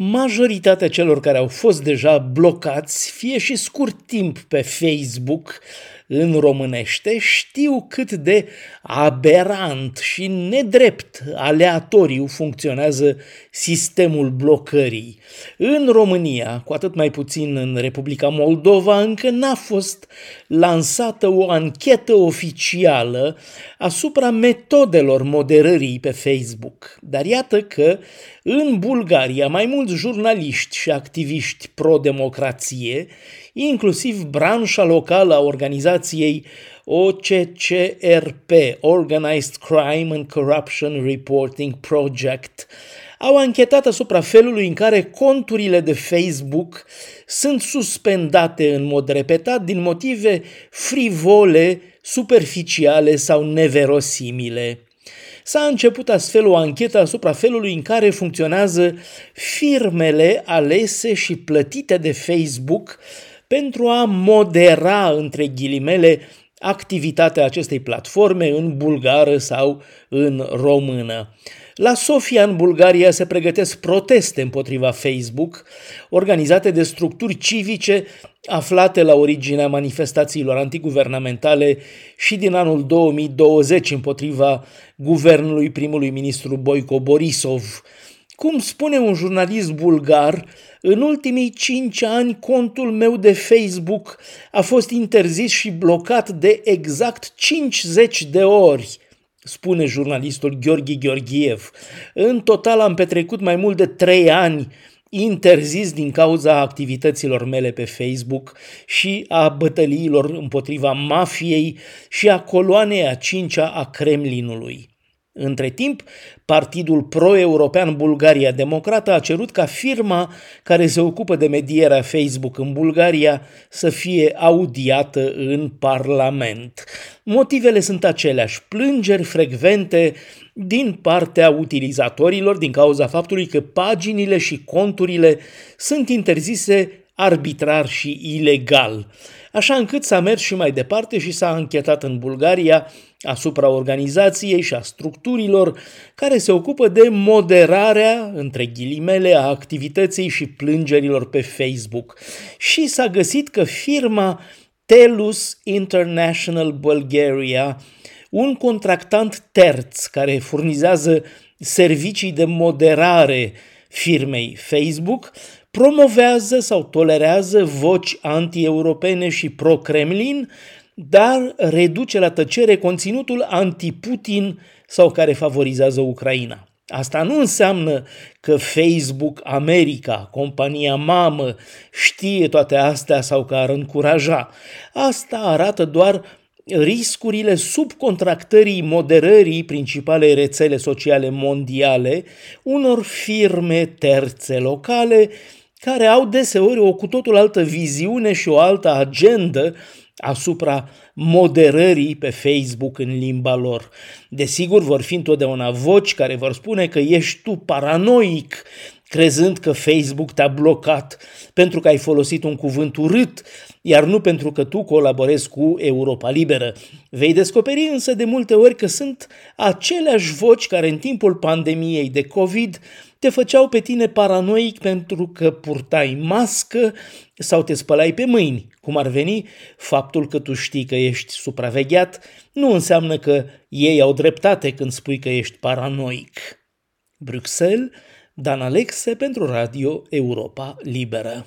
majoritatea celor care au fost deja blocați, fie și scurt timp pe Facebook, în românește, știu cât de aberant și nedrept, aleatoriu funcționează sistemul blocării. În România, cu atât mai puțin în Republica Moldova, încă n-a fost lansată o anchetă oficială asupra metodelor moderării pe Facebook. Dar iată că în Bulgaria mai mulți jurnaliști și activiști pro-democrație inclusiv branșa locală a organizației OCCRP, Organized Crime and Corruption Reporting Project, au anchetat asupra felului în care conturile de Facebook sunt suspendate în mod repetat din motive frivole, superficiale sau neverosimile. S-a început astfel o anchetă asupra felului în care funcționează firmele alese și plătite de Facebook pentru a modera, între ghilimele, activitatea acestei platforme în bulgară sau în română. La Sofia, în Bulgaria, se pregătesc proteste împotriva Facebook, organizate de structuri civice aflate la originea manifestațiilor antiguvernamentale și din anul 2020 împotriva guvernului primului ministru Boico Borisov. Cum spune un jurnalist bulgar, în ultimii cinci ani contul meu de Facebook a fost interzis și blocat de exact 50 de ori, spune jurnalistul Gheorghe Gheorghiev. În total am petrecut mai mult de trei ani interzis din cauza activităților mele pe Facebook și a bătăliilor împotriva mafiei și a coloanei a cincea a Kremlinului. Între timp, Partidul Pro-European Bulgaria Democrată a cerut ca firma care se ocupă de medierea Facebook în Bulgaria să fie audiată în Parlament. Motivele sunt aceleași, plângeri frecvente din partea utilizatorilor din cauza faptului că paginile și conturile sunt interzise arbitrar și ilegal, așa încât s-a mers și mai departe și s-a închetat în Bulgaria asupra organizației și a structurilor care se ocupă de moderarea, între ghilimele, a activității și plângerilor pe Facebook. Și s-a găsit că firma Telus International Bulgaria, un contractant terț care furnizează servicii de moderare firmei Facebook, promovează sau tolerează voci anti-europene și pro-Kremlin, dar reduce la tăcere conținutul anti-Putin sau care favorizează Ucraina. Asta nu înseamnă că Facebook America, compania mamă, știe toate astea sau că ar încuraja. Asta arată doar riscurile subcontractării moderării principalei rețele sociale mondiale unor firme terțe locale care au deseori o cu totul altă viziune și o altă agendă asupra moderării pe Facebook în limba lor. Desigur, vor fi întotdeauna voci care vor spune că ești tu paranoic, crezând că Facebook te-a blocat pentru că ai folosit un cuvânt urât, iar nu pentru că tu colaborezi cu Europa Liberă. Vei descoperi însă de multe ori că sunt aceleași voci care în timpul pandemiei de COVID te făceau pe tine paranoic pentru că purtai mască sau te spălai pe mâini. Cum ar veni, faptul că tu știi că ești supravegheat nu înseamnă că ei au dreptate când spui că ești paranoic. Bruxelles, Dan Alexe pentru Radio Europa Liberă.